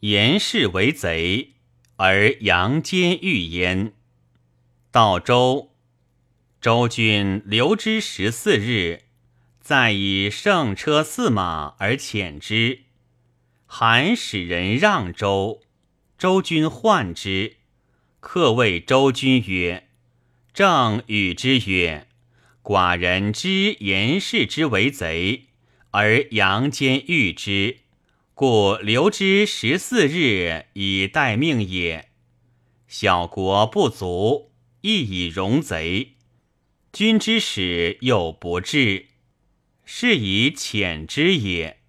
严氏为贼，而杨坚欲焉。到周，周君留之十四日，再以胜车驷马而遣之。韩使人让周，周君患之。客谓周君曰：“正与之曰：‘寡人知严氏之为贼，而杨坚欲之，故留之十四日以待命也。小国不足，亦以容贼。君之使又不至，是以遣之也。’